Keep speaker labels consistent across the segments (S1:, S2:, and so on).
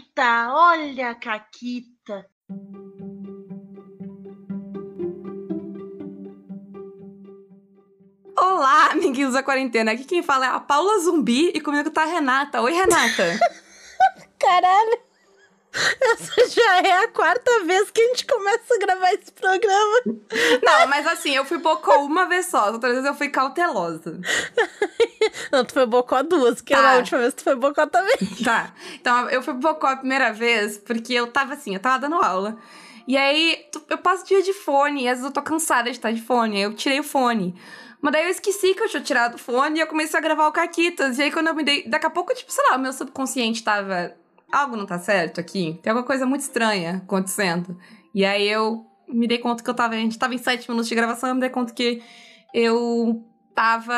S1: Caquita, olha a Caquita.
S2: Olá, amiguinhos da quarentena. Aqui quem fala é a Paula Zumbi e comigo tá a Renata. Oi, Renata.
S3: Caralho. Essa já é a quarta vez que a gente começa a gravar esse programa.
S2: Não, mas assim, eu fui bocó uma vez só. Outra vez eu fui cautelosa.
S3: Não, tu foi bocó duas, porque
S2: Tá.
S3: na última vez tu foi bocó também.
S2: Tá. Então eu fui bocó a primeira vez porque eu tava assim, eu tava dando aula. E aí eu passo dia de fone e às vezes eu tô cansada de estar de fone. Aí eu tirei o fone. Mas daí eu esqueci que eu tinha tirado o fone e eu comecei a gravar o Caquitas. E aí quando eu me dei. Daqui a pouco, tipo, sei lá, o meu subconsciente tava. Algo não tá certo aqui. Tem alguma coisa muito estranha acontecendo. E aí eu me dei conta que eu tava. A gente tava em sete minutos de gravação, eu me dei conta que eu tava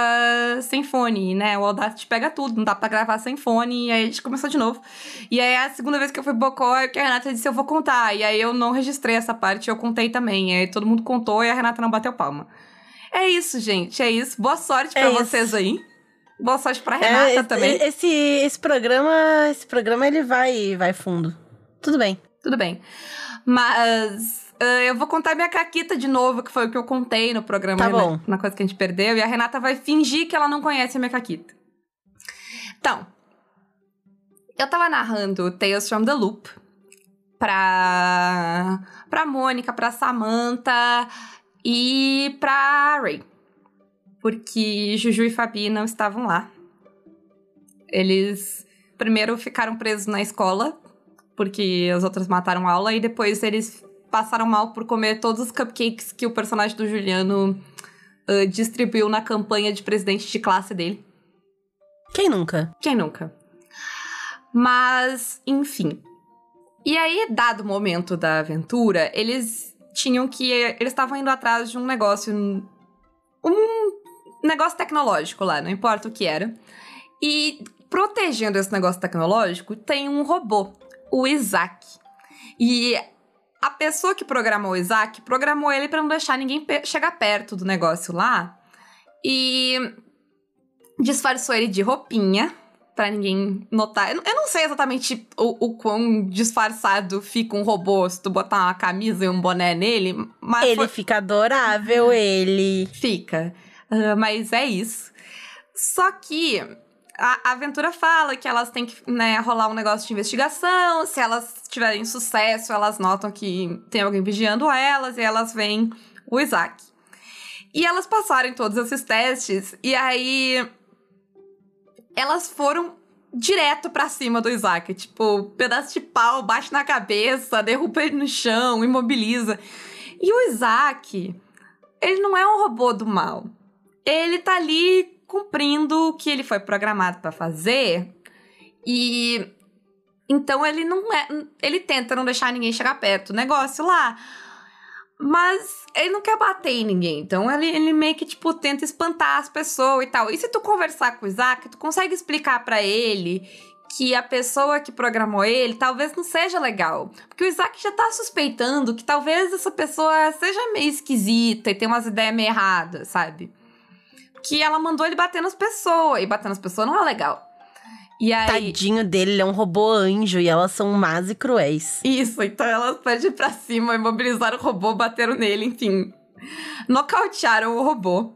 S2: sem fone, né? O Audacity pega tudo, não dá pra gravar sem fone. E aí a gente começou de novo. E aí a segunda vez que eu fui bocó, é que a Renata disse: Eu vou contar. E aí eu não registrei essa parte, eu contei também. E aí todo mundo contou e a Renata não bateu palma. É isso, gente, é isso. Boa sorte pra
S3: É isso.
S2: vocês aí. Boa sorte pra Renata
S3: É,
S2: também.
S3: Esse, esse programa, esse programa ele vai, vai fundo. Tudo bem.
S2: Tudo bem. Mas ah, eu vou contar minha caquita de novo, que foi o que eu contei no programa,
S3: Tá
S2: né,
S3: bom.
S2: na coisa que a gente perdeu. E a Renata vai fingir que ela não conhece a minha caquita. Então, eu tava narrando Tales from the Loop pra, pra Mônica, pra Samantha e pra Ray. Porque Juju e Fabi não estavam lá. Eles primeiro ficaram presos na escola, porque as outras mataram a aula, e depois eles passaram mal por comer todos os cupcakes que o personagem do Juliano ah, distribuiu na campanha de presidente de classe dele.
S3: Quem nunca?
S2: Quem nunca? Mas, enfim. E aí, dado o momento da aventura, eles tinham que. Eles estavam indo atrás de um negócio. Um negócio tecnológico lá, não importa o que era. E protegendo esse negócio tecnológico, tem um robô, o Isaac. E a pessoa que programou o Isaac programou ele para não deixar ninguém pe- chegar perto do negócio lá. E disfarçou ele de roupinha pra ninguém notar. Eu, eu não sei exatamente o, o quão disfarçado fica um robô se tu botar uma camisa e um boné nele, mas
S3: ele
S2: foi-
S3: fica adorável, ele.
S2: fica. Ah, mas é isso. Só que a, aventura fala que elas têm que né, rolar um negócio de investigação. Se elas tiverem sucesso, elas notam que tem alguém vigiando elas e elas veem o Isaac. E elas passaram todos esses testes e aí elas foram direto pra cima do Isaac, tipo, pedaço de pau, bate na cabeça, derruba ele no chão, imobiliza. E o Isaac, ele não é um robô do mal. Ele tá ali cumprindo o que ele foi programado pra fazer. E então ele não é, ele tenta não deixar ninguém chegar perto do negócio lá. Mas ele não quer bater em ninguém. Então ele, ele meio que, tipo, tenta espantar as pessoas e tal. E se tu conversar com o Isaac, tu consegue explicar pra ele que a pessoa que programou ele talvez não seja legal. Porque o Isaac já tá suspeitando que talvez essa pessoa seja meio esquisita e tem umas ideias meio erradas, sabe? Que ela mandou ele bater nas pessoas. E bater nas pessoas não é legal. E aí.
S3: Tadinho dele, ele é um robô anjo e elas são más e cruéis.
S2: Isso, então elas partem pra cima, imobilizaram o robô, bateram nele, enfim. Nocautearam o robô.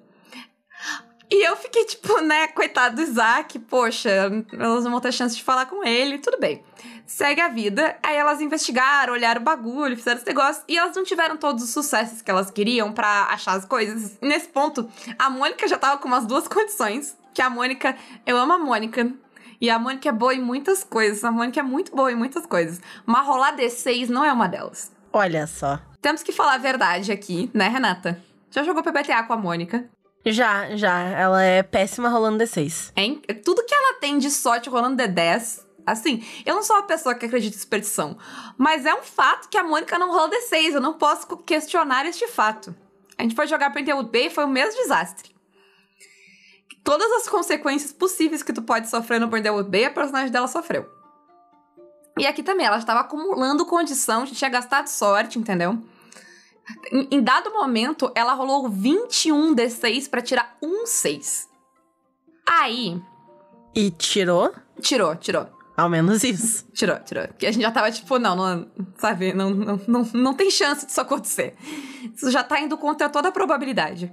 S2: E eu fiquei tipo, né, coitado do Isaac, poxa, elas não vão ter chance de falar com ele, tudo bem. Segue a vida. Aí elas investigaram, olharam o bagulho, fizeram esse negócio, e elas não tiveram todos os sucessos que elas queriam pra achar as coisas. E nesse ponto, a Mônica já tava com umas duas condições. Que a Mônica, eu amo a Mônica, e a Mônica é boa em muitas coisas. A Mônica é muito boa em muitas coisas. Mas rolar D6 não é uma delas.
S3: Olha só.
S2: Temos que falar a verdade aqui, né, Renata? Já jogou PBTA com a Mônica?
S3: Já, já. Ela é péssima rolando D6.
S2: Hein? Tudo que ela tem de sorte rolando D10. Assim, eu não sou uma pessoa que acredita em superstição. Mas é um fato que a Mônica não rola D6. Eu não posso questionar este fato. A gente foi jogar Pentewood B e foi o mesmo desastre. Todas as consequências possíveis que tu pode sofrer no Pentewood B, a personagem dela sofreu. E aqui também, ela estava acumulando condição, tinha gastado sorte, entendeu? Em, dado momento, ela rolou 21 D6 pra tirar um 6. Aí,
S3: E tirou?
S2: tirou, tirou.
S3: Ao menos isso.
S2: Tirou, tirou. Porque a gente já tava tipo, não, não sabe, não, não, não, não tem chance disso acontecer. Isso já tá indo contra toda a probabilidade.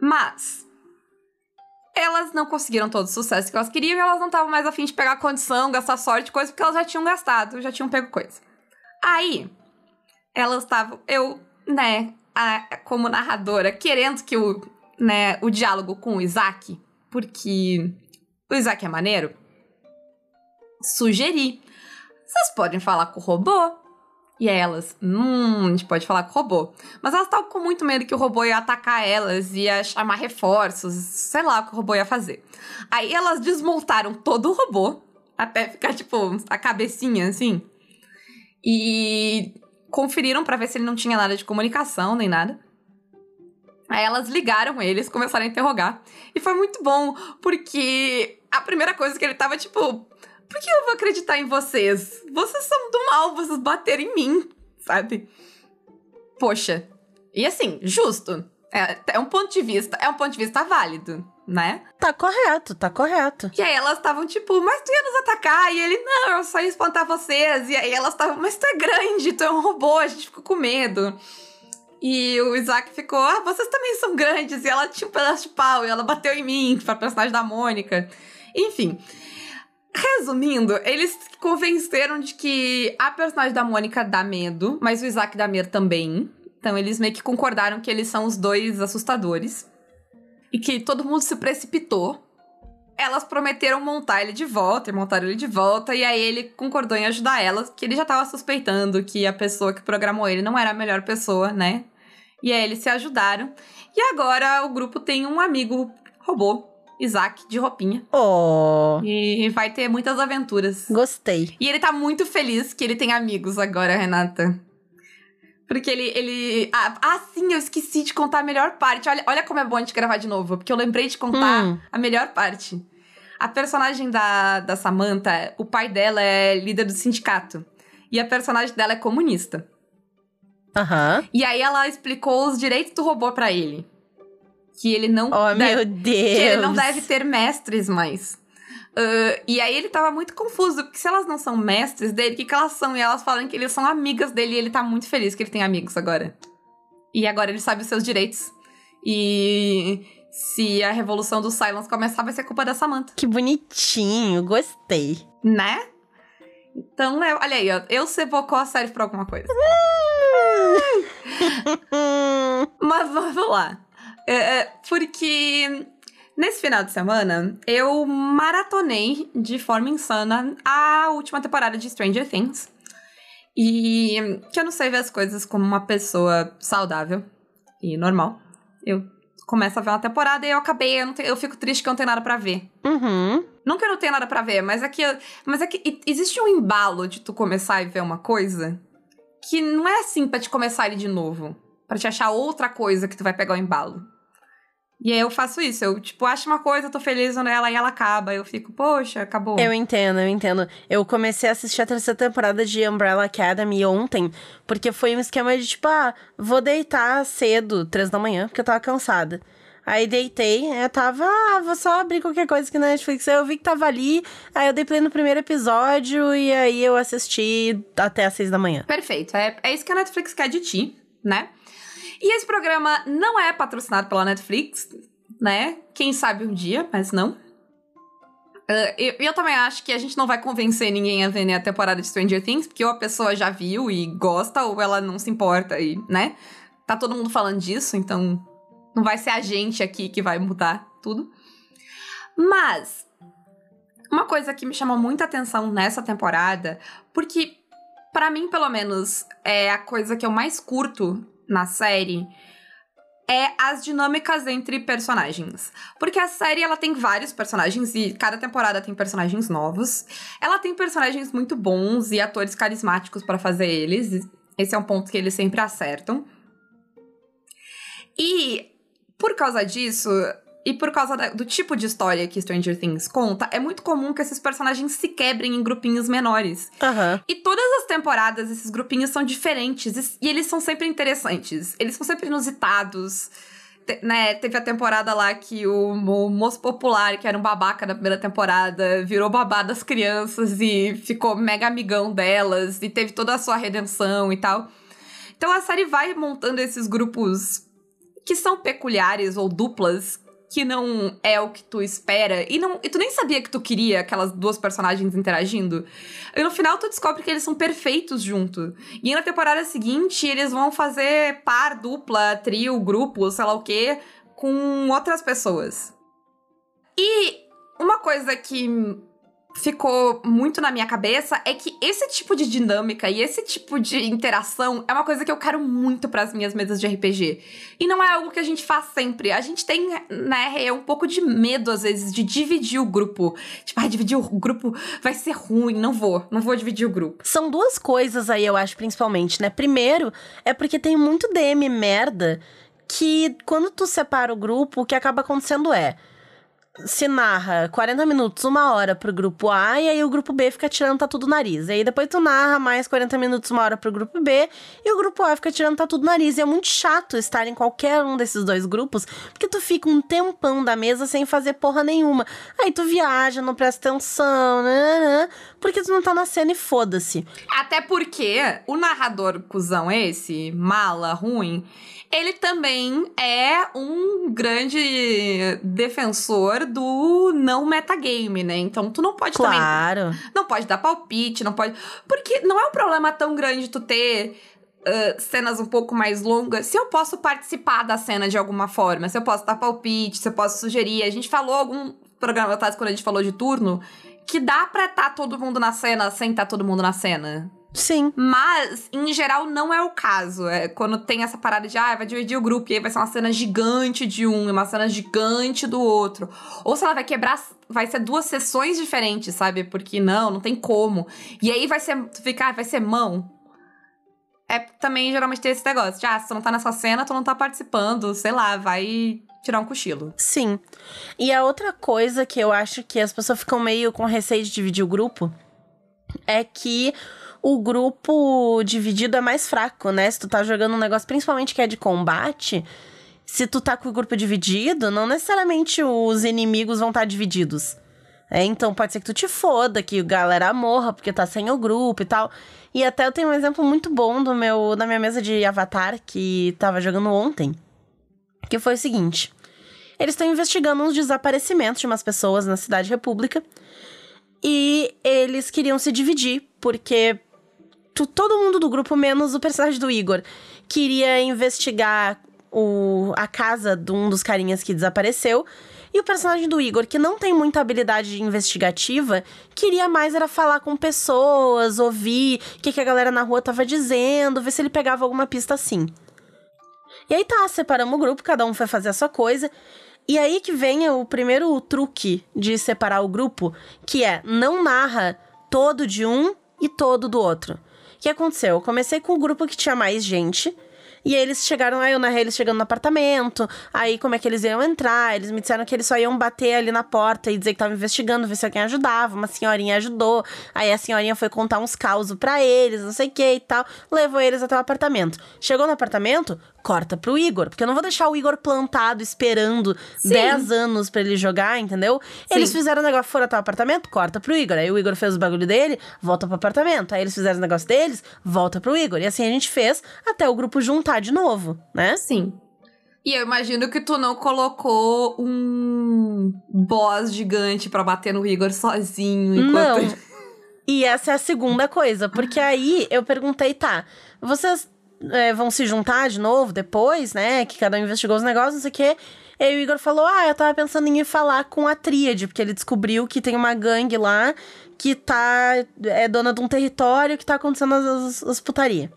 S2: Mas elas não conseguiram todo o sucesso que elas queriam e elas não estavam mais afim de pegar condição, gastar sorte, coisa, porque elas já tinham gastado, já tinham pego coisa. Aí, elas estavam, eu, né, a, como narradora, querendo que o, né, o diálogo com o Isaac, porque o Isaac é maneiro, sugeri. Vocês podem falar com o robô? E elas, hum, a gente pode falar com o robô. Mas elas estavam com muito medo que o robô ia atacar elas, ia chamar reforços, sei lá o que o robô ia fazer. Aí elas desmontaram todo o robô, até ficar, tipo, a cabecinha assim. E conferiram para ver se ele não tinha nada de comunicação nem nada. Aí elas ligaram eles, começaram a interrogar. E foi muito bom, porque a primeira coisa que ele tava, tipo, por que eu vou acreditar em vocês? Vocês são do mal, vocês bateram em mim, sabe? Poxa. E assim, justo. É, é um ponto de vista, é um ponto de vista válido, né?
S3: Tá correto, tá correto.
S2: E aí elas estavam tipo, mas tu ia nos atacar? E ele, não, eu só ia espantar vocês. E aí elas estavam, mas tu é grande, tu é um robô, a gente ficou com medo. E o Isaac ficou, ah, vocês também são grandes. E ela tinha um pedaço de pau e ela bateu em mim, que foi a personagem da Mônica. Enfim. Resumindo, eles convenceram de que a personagem da Mônica dá medo, mas o Isaac dá medo também. Então eles meio que concordaram que eles são os dois assustadores. E que todo mundo se precipitou. Elas prometeram montar ele de volta, e montaram ele de volta, e aí ele concordou em ajudar elas, que ele já tava suspeitando que a pessoa que programou ele não era a melhor pessoa, né? E aí eles se ajudaram. E agora o grupo tem um amigo robô Isaac de roupinha.
S3: Oh.
S2: E vai ter muitas aventuras.
S3: Gostei.
S2: E ele tá muito feliz que ele tem amigos agora, Renata. Porque ele. ele... Ah, ah, sim, eu esqueci de contar a melhor parte. Olha, olha como é bom a gente gravar de novo, porque eu lembrei de contar
S3: Hum.
S2: a melhor parte. A personagem da, da Samantha, o pai dela é líder do sindicato. E a personagem dela é comunista.
S3: Aham.
S2: E aí ela explicou os direitos do robô pra ele. Que ele não
S3: Oh,
S2: deve-
S3: meu Deus.
S2: que ele não deve ter mestres mais. Ah, e aí ele tava muito confuso, porque se elas não são mestres dele, o que, que elas são? E elas falam que eles são amigas dele e ele tá muito feliz que ele tem amigos agora. E agora ele sabe os seus direitos. E se a revolução do Silence começar, vai ser culpa da Samantha,
S3: Que bonitinho, gostei.
S2: né? Então, é, olha aí, ó, eu ser bocó serve pra alguma coisa. Mas vamos lá. É, é, porque nesse final de semana eu maratonei de forma insana a última temporada de Stranger Things. E que eu não sei ver as coisas como uma pessoa saudável e normal. Eu começo a ver uma temporada e eu acabei, eu, tenho- eu fico triste que eu não tenho nada pra ver.
S3: Uhum.
S2: Não que eu não tenha nada pra ver, mas é que, mas é que existe um embalo de tu começar e ver uma coisa que não é assim pra te começar ele de novo. Pra te achar outra coisa que tu vai pegar o embalo. E aí eu faço isso, eu, tipo, acho uma coisa, tô feliz nela e ela acaba. Eu fico, poxa, acabou.
S3: Eu entendo, eu entendo. Eu comecei a assistir a terceira temporada de Umbrella Academy ontem, porque foi um esquema de tipo, ah, vou deitar cedo, três da manhã, porque eu tava cansada. Aí deitei, eu tava, ah, vou só abrir qualquer coisa aqui na Netflix. Aí eu vi que tava ali, aí eu dei play no primeiro episódio e aí eu assisti até às seis da manhã.
S2: Perfeito, é, é isso que a Netflix quer de ti, né? E esse programa não é patrocinado pela Netflix, né? Quem sabe um dia, mas não. Ah, eu, eu também acho que a gente não vai convencer ninguém a ver a temporada de Stranger Things, porque ou a pessoa já viu e gosta, ou ela não se importa e, né? Tá todo mundo falando disso, então não vai ser a gente aqui que vai mudar tudo. Mas uma coisa que me chamou muita atenção nessa temporada, porque Pra mim, pelo menos, é a coisa que eu mais curto na série é as dinâmicas entre personagens. Porque a série ela tem vários personagens e cada temporada tem personagens novos. Ela tem personagens muito bons e atores carismáticos pra fazer eles. Esse é um ponto que eles sempre acertam. E por causa disso, e por causa da- do tipo de história que Stranger Things conta, é muito comum que esses personagens se quebrem em grupinhos menores.
S3: Aham.
S2: E todas as temporadas, esses grupinhos são diferentes e- e eles são sempre interessantes. Eles são sempre inusitados. te- né, teve a temporada lá que o, o moço popular, que era um babaca na primeira temporada, virou babá das crianças e ficou mega amigão delas, e teve toda a sua redenção e tal. Então a série vai montando esses grupos que são peculiares ou duplas, que não é o que tu espera, e, não, e tu nem sabia que tu queria aquelas duas personagens interagindo. E no final tu descobre que eles são perfeitos junto. E na temporada seguinte, eles vão fazer par, dupla, trio, grupo, sei lá o quê, com outras pessoas. E uma coisa que ficou muito na minha cabeça é que esse tipo de dinâmica e esse tipo de interação é uma coisa que eu quero muito para as minhas mesas de RPG. E não é algo que a gente faz sempre. A gente tem, né, é um pouco de medo às vezes de dividir o grupo. Tipo, ah, dividir o grupo vai ser ruim, não vou, não vou dividir o grupo.
S3: São duas coisas aí, eu acho, principalmente, né? Primeiro, é porque tem muito DM merda que quando tu separa o grupo, o que acaba acontecendo é. Se narra 40 minutos, uma hora pro grupo A, e aí o grupo B fica tirando tatu do nariz. E aí depois tu narra mais 40 minutos, uma hora pro grupo B, e o grupo A fica tirando tatu do nariz. E é muito chato estar em qualquer um desses dois grupos, porque tu fica um tempão da mesa sem fazer porra nenhuma. Aí tu viaja, não presta atenção, né? Porque tu não tá na cena e foda-se.
S2: Até porque o narrador cuzão esse, mala, ruim, ele também é um grande defensor do não metagame, né? Então tu não pode também.
S3: Claro.
S2: Não pode dar palpite, não pode. Porque não é um problema tão grande tu ter. uh, cenas um pouco mais longas, se eu posso participar da cena de alguma forma, se eu posso dar palpite, se eu posso sugerir. A gente falou algum programa atrás, quando a gente falou de turno, que dá pra estar todo mundo na cena sem estar todo mundo na cena.
S3: Sim.
S2: Mas, em geral, não é o caso. É quando tem essa parada de, ah, vai dividir o grupo e aí vai ser uma cena gigante de um e uma cena gigante do outro. Ou se ela vai quebrar, vai ser duas sessões diferentes, sabe? Porque não, não tem como. E aí vai ser, tu fica, ah, vai ser mão. É também geralmente tem esse negócio de, ah, se tu não tá nessa cena, tu não tá participando, sei lá, vai tirar um cochilo.
S3: Sim. E a outra coisa que eu acho que as pessoas ficam meio com receio de dividir o grupo é que o grupo dividido é mais fraco, né? Se tu tá jogando um negócio, principalmente que é de combate, se tu tá com o grupo dividido, não necessariamente os inimigos vão estar tá divididos. É, então pode ser que tu te foda, que a galera morra porque tá sem o grupo e tal. E até eu tenho um exemplo muito bom do meu, da minha mesa de Avatar que tava jogando ontem. Que foi o seguinte: eles estão investigando uns desaparecimentos de umas pessoas na Cidade República. E eles queriam se dividir, porque todo mundo do grupo, menos o personagem do Igor, queria investigar o, a casa de um dos carinhas que desapareceu. E o personagem do Igor, que não tem muita habilidade investigativa, queria mais era falar com pessoas, ouvir o que, que a galera na rua tava dizendo, ver se ele pegava alguma pista assim. E aí tá, separamos o grupo, cada um foi fazer a sua coisa. E aí que vem o primeiro truque de separar o grupo, que é não narra todo de um e todo do outro. Que aconteceu? Eu comecei com o grupo que tinha mais gente. E eles chegaram, aí eu narrei eles chegando no apartamento, aí como é que eles iam entrar, eles me disseram que eles só iam bater ali na porta e dizer que estavam investigando, ver se alguém ajudava, uma senhorinha ajudou, aí a senhorinha foi contar uns causos pra eles, não sei o que e tal, levou eles até o apartamento. Chegou no apartamento, corta pro Igor, porque eu não vou deixar o Igor plantado esperando
S2: Sim.
S3: 10 anos pra ele jogar, entendeu? Eles
S2: Sim.
S3: fizeram o negócio, foram até o apartamento, corta pro Igor. Aí o Igor fez os bagulho dele, volta pro apartamento. Aí eles fizeram o negócio deles, volta pro Igor. E assim a gente fez até o grupo juntar de novo, né?
S2: Sim. E eu imagino que tu não colocou um boss gigante pra bater no Igor sozinho enquanto
S3: Não. E essa é a segunda coisa, porque aí eu perguntei, tá, vocês é, vão se juntar de novo depois, né? Que cada um investigou os negócios, não sei o quê. E aí o Igor falou: Ah, eu tava pensando em ir falar com a Tríade, porque ele descobriu que tem uma gangue lá que tá. é dona de um território que tá acontecendo as, as, as putaria.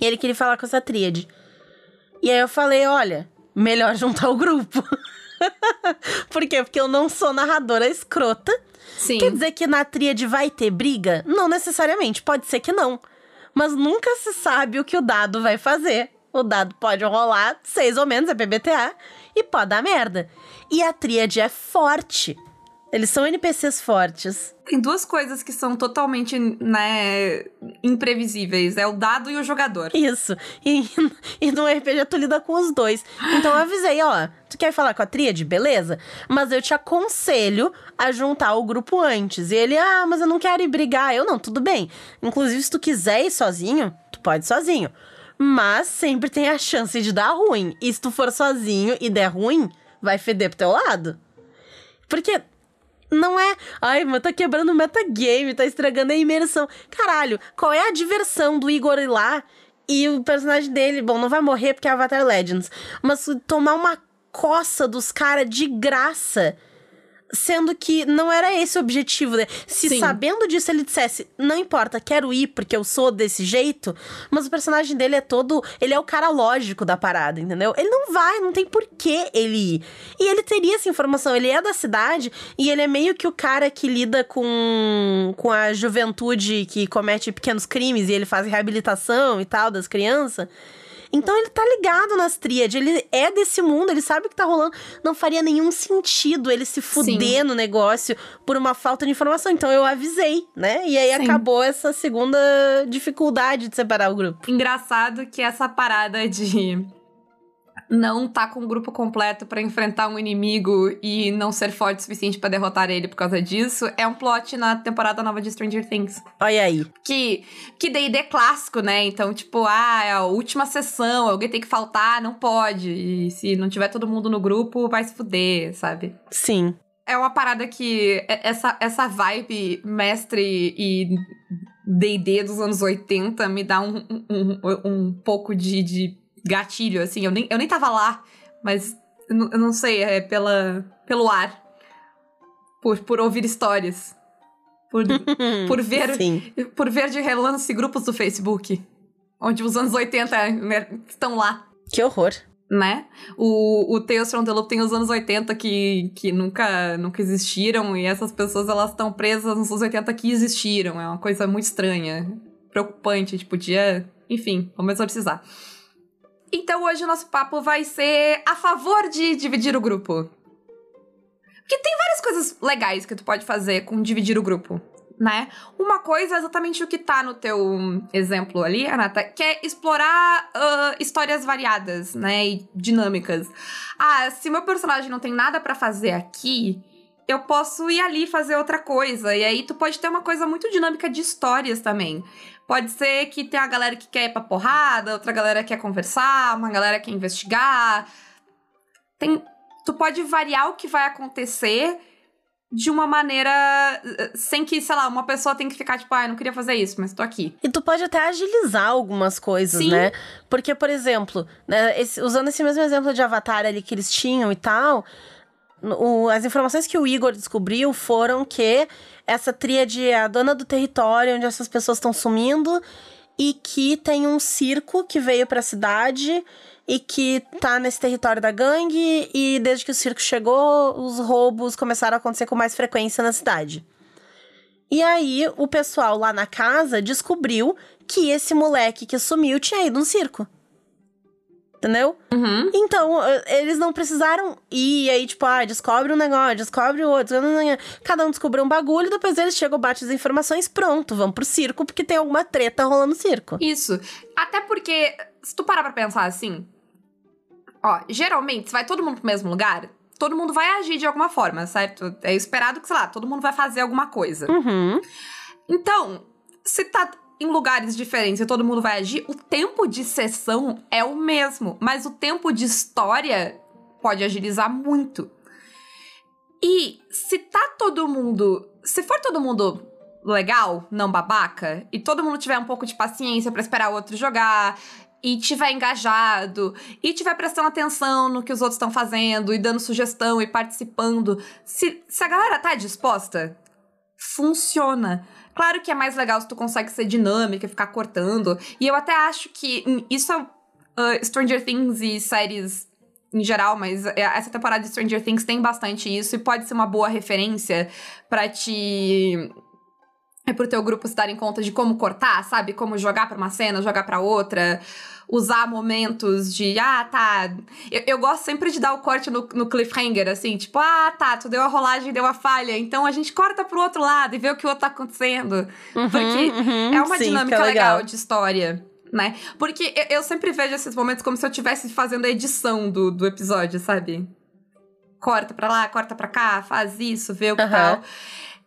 S3: E ele queria falar com essa Tríade. E aí eu falei: olha, melhor juntar o grupo. Por quê? Porque eu não sou narradora escrota.
S2: Sim.
S3: Quer dizer que na tríade vai ter briga? Não necessariamente, pode ser que não. Mas nunca se sabe o que o dado vai fazer. O dado pode rolar seis ou menos, é PBTA, e pode dar merda. E a tríade é forte. Eles são NPCs fortes.
S2: Tem duas coisas que são totalmente, né, imprevisíveis. É o dado e o jogador.
S3: Isso. E, e no RPG tu lida com os dois. Então eu avisei, ó, tu quer falar com a tríade? Beleza. Mas eu te aconselho a juntar o grupo antes. E ele, ah, mas eu não quero ir brigar. Eu, não, tudo bem. Inclusive, se tu quiser ir sozinho, tu pode ir sozinho. Mas sempre tem a chance de dar ruim. E se tu for sozinho e der ruim, vai feder pro teu lado. Porque não é. Ai, mas tá quebrando o metagame, tá estragando a imersão. Caralho, qual é a diversão do Igor ir lá e o personagem dele, bom, não vai morrer porque é Avatar Legends, mas tomar uma coça dos caras de graça Sendo que não era esse o objetivo, né? Se
S2: Sim.
S3: sabendo disso ele dissesse, não importa, quero ir porque eu sou desse jeito, mas o personagem dele é todo. Ele é o cara lógico da parada, entendeu? Ele não vai, não tem porquê ele ir. E ele teria essa informação, ele é da cidade e ele é meio que o cara que lida com, com a juventude que comete pequenos crimes e ele faz reabilitação e tal das crianças. Então ele tá ligado nas tríades, ele é desse mundo, ele sabe o que tá rolando. Não faria nenhum sentido ele se fuder
S2: Sim.
S3: no negócio por uma falta de informação. Então eu avisei, né? E aí
S2: Sim.
S3: acabou essa segunda dificuldade de separar o grupo.
S2: Engraçado que essa parada de não tá com o grupo completo pra enfrentar um inimigo e não ser forte o suficiente pra derrotar ele por causa disso é um plot na temporada nova de Stranger Things.
S3: Olha aí.
S2: Que que D&D é clássico, né? Então, tipo, ah, é a última sessão, alguém tem que faltar, não pode. E se não tiver todo mundo no grupo, vai se fuder, sabe?
S3: Sim.
S2: É uma parada que é- essa, essa vibe mestre e D&D dos anos 80 me dá um, um, um, um pouco de, de gatilho, assim. Eu nem, eu nem tava lá, mas eu não, eu não sei, é pela, pelo ar. Por, por ouvir histórias. Por, por ver
S3: Sim.
S2: por ver de relance grupos do Facebook. Onde os anos 80 né, estão lá
S3: Que horror.
S2: né? O, o Tales from the Loop tem os anos 80 que, que nunca, nunca existiram e essas pessoas elas estão presas nos anos 80 que existiram. É uma coisa muito estranha, preocupante. A gente podia, enfim, vamos exorcizar. Então hoje o nosso papo vai ser a favor de dividir o grupo. Porque tem várias coisas legais que tu pode fazer com dividir o grupo, né? Uma coisa é exatamente o que tá no teu exemplo ali, Renata, que é explorar ah, histórias variadas, né? E dinâmicas. Ah, se meu personagem não tem nada pra fazer aqui, eu posso ir ali fazer outra coisa. E aí tu pode ter uma coisa muito dinâmica de histórias também. Pode ser que tem a galera que quer ir pra porrada, outra galera quer conversar, uma galera quer investigar. Tem, tu pode variar o que vai acontecer de uma maneira eh, sem que, sei lá, uma pessoa tem que ficar tipo, ah, eu não queria fazer isso, mas tô aqui.
S3: E tu pode até agilizar algumas coisas,
S2: Sim.
S3: né? Porque, por exemplo, né, esse- usando esse mesmo exemplo de Avatar ali que eles tinham e tal, o- as informações que o Igor descobriu foram que essa tríade é a dona do território onde essas pessoas estão sumindo e que tem um circo que veio pra cidade e que tá nesse território da gangue e desde que o circo chegou, os roubos começaram a acontecer com mais frequência na cidade. E aí, o pessoal lá na casa descobriu que esse moleque que sumiu tinha ido no circo. Entendeu?
S2: Uhum.
S3: Então, eles não precisaram ir e aí, tipo, ah, descobre um negócio, descobre o outro. Cada um descobriu um bagulho, depois eles chegam, batem as informações, pronto, vamos pro circo, porque tem alguma treta rolando no circo.
S2: Isso. Até porque, se tu parar pra pensar assim, ó, geralmente, se vai todo mundo pro mesmo lugar, todo mundo vai agir de alguma forma, certo? É esperado que, sei lá, todo mundo vai fazer alguma coisa.
S3: Uhum.
S2: Então, se tá em lugares diferentes e todo mundo vai agir, o tempo de sessão é o mesmo, mas o tempo de história pode agilizar muito. E se tá todo mundo. Se for todo mundo legal, não babaca, e todo mundo tiver um pouco de paciência pra esperar o outro jogar. E tiver engajado, e tiver prestando atenção no que os outros estão fazendo, e dando sugestão e participando. Se, se a galera tá disposta, funciona. Claro que é mais legal se tu consegue ser dinâmica, ficar cortando. E eu até acho que hum, isso é uh, Stranger Things e séries em geral, mas é, essa temporada de Stranger Things tem bastante isso e pode ser uma boa referência pra te é pro teu grupo se darem conta de como cortar, sabe? Como jogar pra uma cena, jogar pra outra. Usar momentos de, ah, tá. Eu, eu gosto sempre de dar o corte no, no, cliffhanger, assim, tipo, ah, tá, tu deu a rolagem, deu a falha. Então a gente corta pro outro lado e vê o que o outro tá acontecendo. Uhum, Porque uhum, é uma sim, dinâmica legal. legal de história né? Porque eu, sempre vejo esses momentos como se eu estivesse fazendo a edição do, do episódio, sabe? Corta pra lá, corta pra cá, faz isso, vê o que uhum. tal.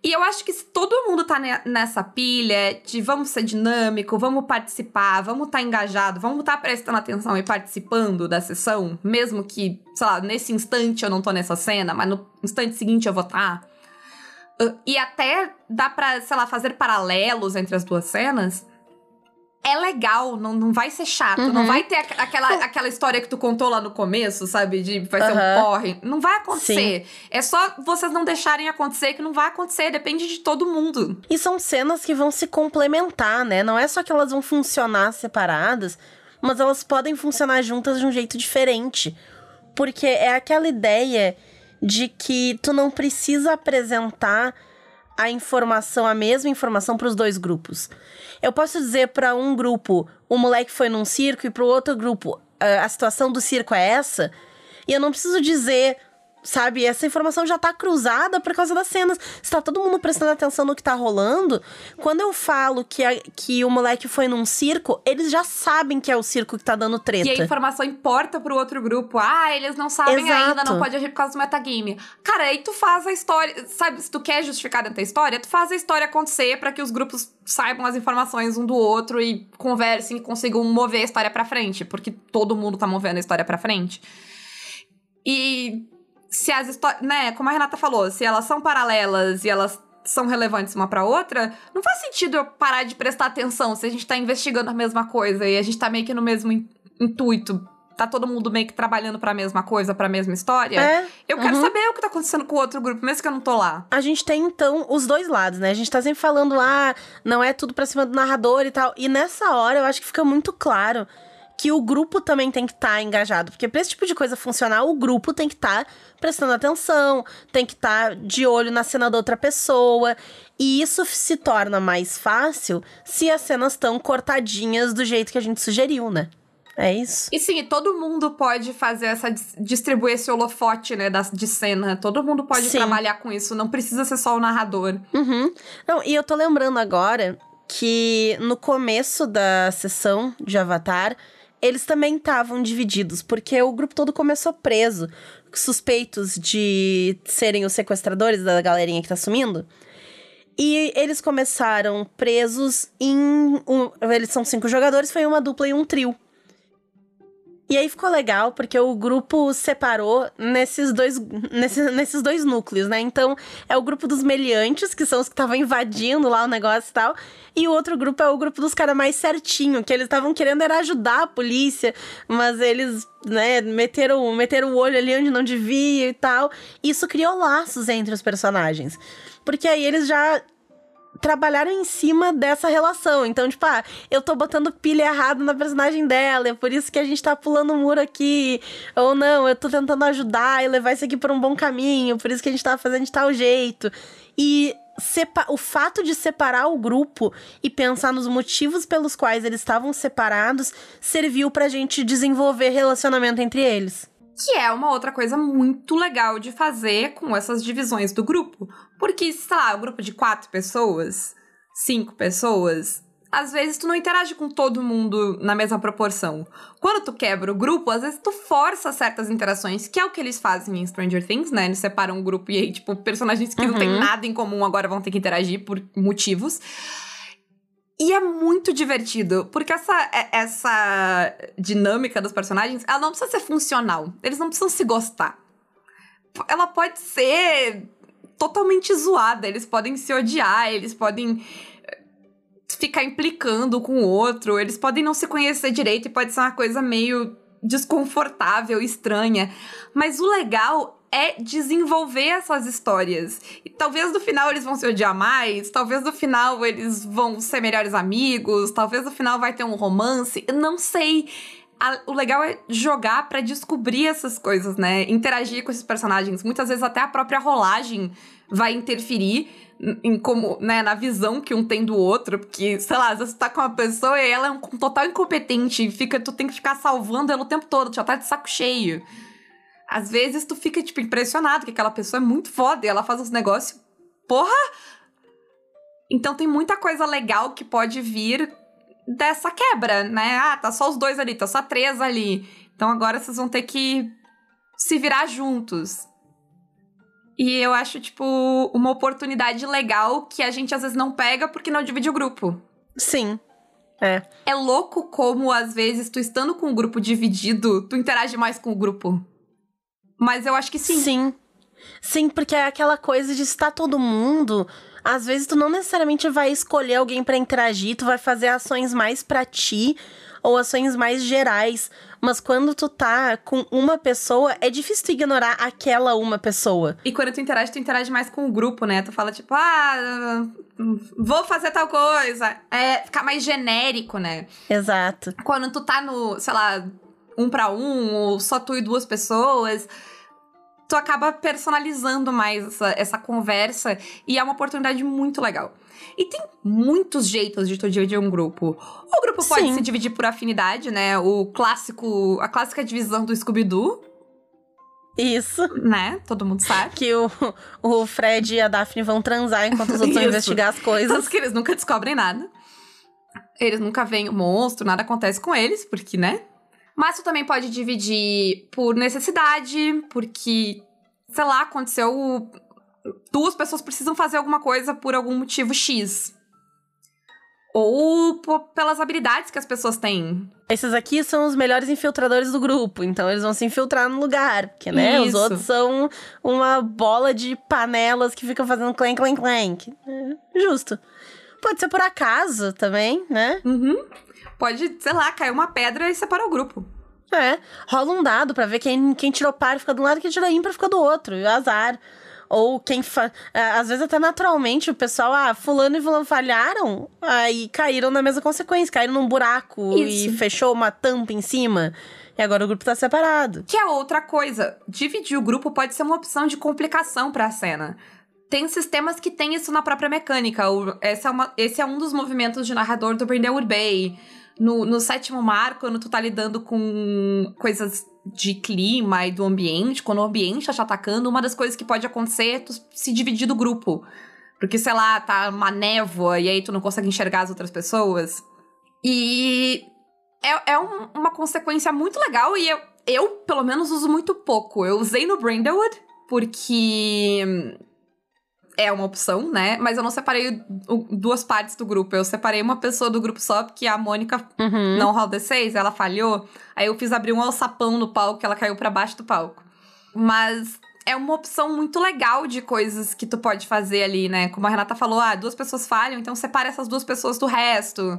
S2: E eu acho que se todo mundo tá nessa pilha de vamos ser dinâmico, vamos participar, vamos estar tá engajado, vamos estar tá prestando atenção e participando da sessão, mesmo que, sei lá, nesse instante eu não tô nessa cena, mas no instante seguinte eu vou estar. Tá, e até dá pra, sei lá, fazer paralelos entre as duas cenas é legal, não, não vai ser chato, uhum. não vai ter aquela, aquela história que tu contou lá no começo, sabe? De vai ser uhum. um porre. Não vai acontecer. Sim. É só vocês não deixarem acontecer que não vai acontecer, depende de todo mundo.
S3: E são cenas que vão se complementar, né? Não é só que elas vão funcionar separadas, mas elas podem funcionar juntas de um jeito diferente. Porque é aquela ideia de que tu não precisa apresentar a informação, a mesma informação para os dois grupos. Eu posso dizer para um grupo, o moleque foi num circo, e para o outro grupo, a situação do circo é essa, e eu não preciso dizer sabe? Essa informação já tá cruzada por causa das cenas. Se tá todo mundo prestando atenção no que tá rolando, quando eu falo que, a, que o moleque foi num circo, eles já sabem que é o circo que tá dando treta.
S2: E a informação importa pro outro grupo. Ah, eles não sabem Exato. ainda, não pode agir por causa do metagame. Cara, aí tu faz a história, sabe? Se tu quer justificar dentro da história, tu faz a história acontecer para que os grupos saibam as informações um do outro e conversem e consigam mover a história para frente, porque todo mundo tá movendo a história para frente. E se as histórias, né, como a Renata falou, se elas são paralelas e elas são relevantes uma para outra, não faz sentido eu parar de prestar atenção se a gente tá investigando a mesma coisa e a gente tá meio que no mesmo intuito. Tá todo mundo meio que trabalhando para a mesma coisa, para a mesma história. É, eu quero uhum. saber o que tá acontecendo com o outro grupo, mesmo que eu não tô lá.
S3: A gente tem então os dois lados, né? A gente tá sempre falando, ah, não é tudo pra cima do narrador e tal. E nessa hora eu acho que fica muito claro que o grupo também tem que estar tá engajado. Porque para esse tipo de coisa funcionar, o grupo tem que estar tá prestando atenção, tem que estar tá de olho na cena da outra pessoa. E isso se torna mais fácil se as cenas estão cortadinhas do jeito que a gente sugeriu, né? É isso.
S2: E sim, todo mundo pode fazer essa. distribuir esse holofote, né, da, de cena. Todo mundo pode sim. trabalhar com isso. Não precisa ser só o narrador.
S3: Uhum. Não, e eu tô lembrando agora que no começo da sessão de Avatar eles também estavam divididos, porque o grupo todo começou preso, suspeitos de serem os sequestradores da galerinha que tá sumindo. E eles começaram presos em. Um, eles são cinco jogadores, foi uma dupla e um trio. E aí ficou legal, porque o grupo separou nesses dois, nesses, nesses dois núcleos, né? Então, é o grupo dos meliantes, que são os que estavam invadindo lá o negócio e tal. E o outro grupo é o grupo dos caras mais certinho, que eles estavam querendo era ajudar a polícia, mas eles, né, meteram, meteram o olho ali onde não devia e tal. Isso criou laços entre os personagens. Porque aí eles já trabalharam em cima dessa relação. Então, tipo, ah, eu tô botando pilha errada na personagem dela, é por isso que a gente tá pulando o um muro aqui. Ou não, eu tô tentando ajudar e levar isso aqui por um bom caminho, por isso que a gente tá fazendo de tal jeito. E o fato de separar o grupo e pensar nos motivos pelos quais eles estavam separados serviu pra gente desenvolver relacionamento entre eles.
S2: Que é uma outra coisa muito legal de fazer com essas divisões do grupo. Porque, sei lá, um grupo de quatro pessoas, cinco pessoas, às vezes tu não interage com todo mundo na mesma proporção. Quando tu quebra o grupo, às vezes tu força certas interações, que é o que eles fazem em Stranger Things, né? Eles separam um grupo e aí, tipo, personagens que uhum. não têm nada em comum agora vão ter que interagir por motivos. E é muito divertido, porque essa, é, essa dinâmica dos personagens, ela não precisa ser funcional. Eles não precisam se gostar. Ela pode ser totalmente zoada, eles podem se odiar, eles podem eh, ficar implicando com o outro, eles podem não se conhecer direito e pode ser uma coisa meio desconfortável, estranha. Mas o legal é desenvolver essas histórias. E talvez no final eles vão se odiar mais, talvez no final eles vão ser melhores amigos, talvez no final vai ter um romance, eu não sei. A, o legal é jogar para descobrir essas coisas, né? Interagir com esses personagens. Muitas vezes até a própria rolagem vai interferir em como, né, na visão que um tem do outro, porque, sei lá, às vezes tá com uma pessoa e ela é um total incompetente, e fica, tu tem que ficar salvando ela o tempo todo, tu já tá de saco cheio. Às vezes tu fica, tipo, impressionado que aquela pessoa é muito foda e ela faz uns negócios. Porra! Então tem muita coisa legal que pode vir dessa quebra, né? Ah, tá só os dois ali, tá só três ali. Então agora vocês vão ter que se virar juntos. E eu acho, tipo, uma oportunidade legal que a gente às vezes não pega porque não divide o grupo.
S3: Sim. É.
S2: É louco como, às vezes, tu estando com o grupo dividido, tu interage mais com o grupo. Mas eu acho que sim.
S3: Sim. Sim, porque é aquela coisa de estar todo mundo. Às vezes tu não necessariamente vai escolher alguém para interagir, tu vai fazer ações mais para ti ou ações mais gerais. Mas quando tu tá com uma pessoa, é difícil tu ignorar aquela uma pessoa.
S2: E quando tu interage, tu interage mais com o grupo, né? Tu fala tipo, ah, vou fazer tal coisa. É ficar mais genérico, né?
S3: Exato.
S2: Quando tu tá no, sei lá, um para um, ou só tu e duas pessoas tu acaba personalizando mais essa, essa conversa e é uma oportunidade muito legal. E tem muitos jeitos de tu dividir um grupo. O grupo pode
S3: Sim.
S2: se dividir por afinidade, né? O clássico, a clássica divisão do Scooby-Doo,
S3: Isso.
S2: né? Todo mundo sabe.
S3: Que o, o Fred e a Daphne vão transar enquanto os outros vão investigar as coisas.
S2: Tanto que eles nunca descobrem nada. Eles nunca veem o monstro, nada acontece com eles, porque, né? Mas tu também pode dividir por necessidade, porque, sei lá, aconteceu. Duas pessoas precisam fazer alguma coisa por algum motivo X. Ou pelas habilidades que as pessoas têm.
S3: Esses aqui são os melhores infiltradores do grupo, então eles vão se infiltrar no lugar, porque, né, os
S2: Isso.
S3: outros são uma bola de panelas que ficam fazendo clank, clank, clank. É, justo. Pode ser por acaso também, né?
S2: Uhum. Pode, sei lá, cair uma pedra e separar o grupo.
S3: É, rola um dado pra ver quem, quem tirou par fica de um lado e quem tirou ímpar fica do outro, e azar. Ou quem fa... é, Às vezes até naturalmente o pessoal, ah, fulano e fulano falharam, aí caíram na mesma consequência, caíram num buraco e
S2: Isso.
S3: fechou uma tampa em cima. E agora o grupo tá separado.
S2: Que é outra coisa. Dividir o grupo pode ser uma opção de complicação pra cena. Tem sistemas que têm isso na própria mecânica. Esse, é uma- esse é um dos movimentos de narrador do Brindlewood Bay. No, no sétimo mar, quando tu tá lidando com coisas de clima e do ambiente, quando o ambiente tá te atacando, uma das coisas que pode acontecer é tu se dividir do grupo. Porque, sei lá, tá uma névoa e aí tu não consegue enxergar as outras pessoas. E é, é um- uma consequência muito legal e eu, eu, pelo menos, uso muito pouco. Eu usei no Brindlewood, porque é uma opção, né? Mas eu não separei duas partes do grupo. Eu separei uma pessoa do grupo só, porque a Mônica
S3: Uhum.
S2: não roll D6, ela falhou. Aí eu fiz abrir um alçapão no palco, ela caiu pra baixo do palco. Mas é uma opção muito legal de coisas que tu pode fazer ali, né? Como a Renata falou, ah, duas pessoas falham, então separa essas duas pessoas do resto.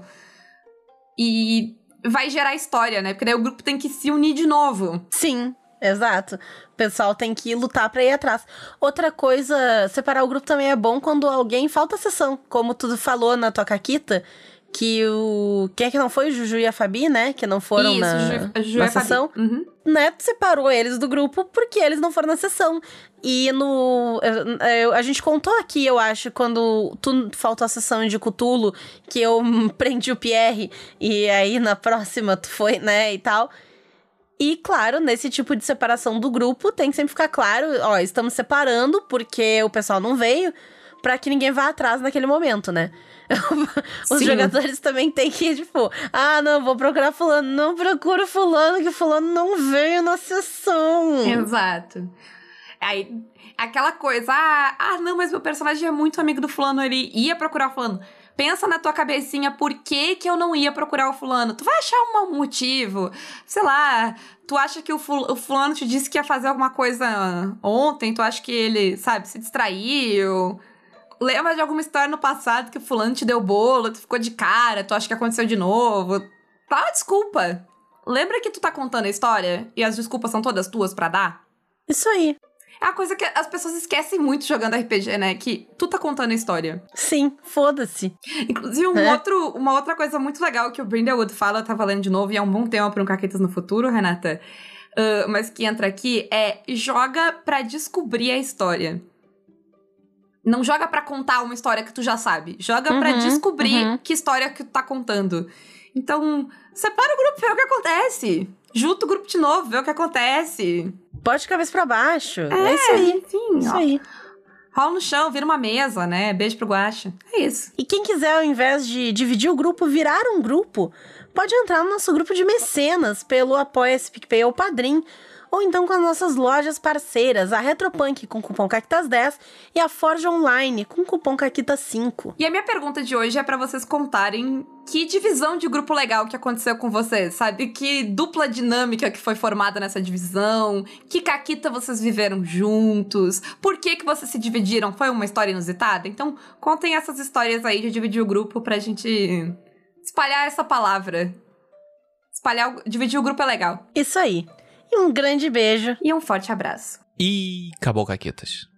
S2: E vai gerar história, né? Porque daí o grupo tem que se unir de novo.
S3: Sim, exato. O pessoal tem que lutar pra ir atrás. Outra coisa, separar o grupo também é bom quando alguém falta a sessão. Como tu falou na tua caquita, que o. Quem é que não foi? O Juju e a Fabi, né? Que não foram
S2: Isso,
S3: na,
S2: Ju- Ju
S3: na sessão.
S2: Uhum.
S3: né, separou eles do grupo porque eles não foram na sessão. E no. eu- a gente contou aqui, eu acho, quando tu faltou a sessão de Cutulo, que eu prendi o Pierre, e aí na próxima tu foi, né, e tal. E claro, nesse tipo de separação do grupo, tem que sempre ficar claro, ó, estamos separando porque o pessoal não veio, pra que ninguém vá atrás naquele momento, né? Os
S2: Sim.
S3: jogadores também têm que, tipo, ah, não, vou procurar fulano. Não procuro fulano, que fulano não veio na sessão.
S2: Exato. Aí, aquela coisa, ah, ah, não, mas meu personagem é muito amigo do fulano, ele ia procurar o fulano. Pensa na tua cabecinha por que, que eu não ia procurar o fulano. Tu vai achar um motivo. Sei lá, tu acha que o, ful- o fulano te disse que ia fazer alguma coisa ontem, tu acha que ele, sabe, se distraiu. Lembra de alguma história no passado que o fulano te deu bolo, tu ficou de cara, tu acha que aconteceu de novo. Dá uma desculpa. Lembra que tu tá contando a história e as desculpas são todas tuas pra dar?
S3: Isso aí.
S2: É uma coisa que as pessoas esquecem muito jogando RPG, né? Que tu tá contando a história.
S3: Sim, foda-se.
S2: Inclusive, um
S3: É.
S2: outro, uma outra coisa muito legal que o Brindlewood fala, eu tava lendo de novo, e é um bom tema pra um Caquetas no futuro, Renata. ah, mas que entra aqui é joga pra descobrir a história. Não joga pra contar uma história que tu já sabe. Joga pra
S3: Uhum,
S2: descobrir
S3: uhum.
S2: que história que tu tá contando. Então, separa o grupo, vê o que acontece. Junta o grupo de novo, vê o que acontece.
S3: Pode de cabeça pra baixo. É, isso aí.
S2: Enfim,
S3: Isso
S2: ó.
S3: aí.
S2: Rola no chão, vira uma mesa, né? Beijo pro Guaxa. É isso.
S3: E quem quiser, ao invés de dividir o grupo, virar um grupo, pode entrar no nosso grupo de mecenas pelo Apoia-se PicPay ou Padrim, ou então com as nossas lojas parceiras, a Retropunk com cupom CAQUITAS10 e a Forja Online com cupom CAQUITAS5.
S2: E a minha pergunta de hoje é pra vocês contarem que divisão de grupo legal que aconteceu com vocês, sabe? Que dupla dinâmica que foi formada nessa divisão, que caquita vocês viveram juntos, por que que vocês se dividiram? Foi uma história inusitada? Então, contem essas histórias aí de dividir o grupo pra gente espalhar essa palavra. Espalhar, dividir o grupo é legal.
S3: Isso aí. E um grande beijo.
S2: E um forte abraço.
S4: E acabou, Caquetas.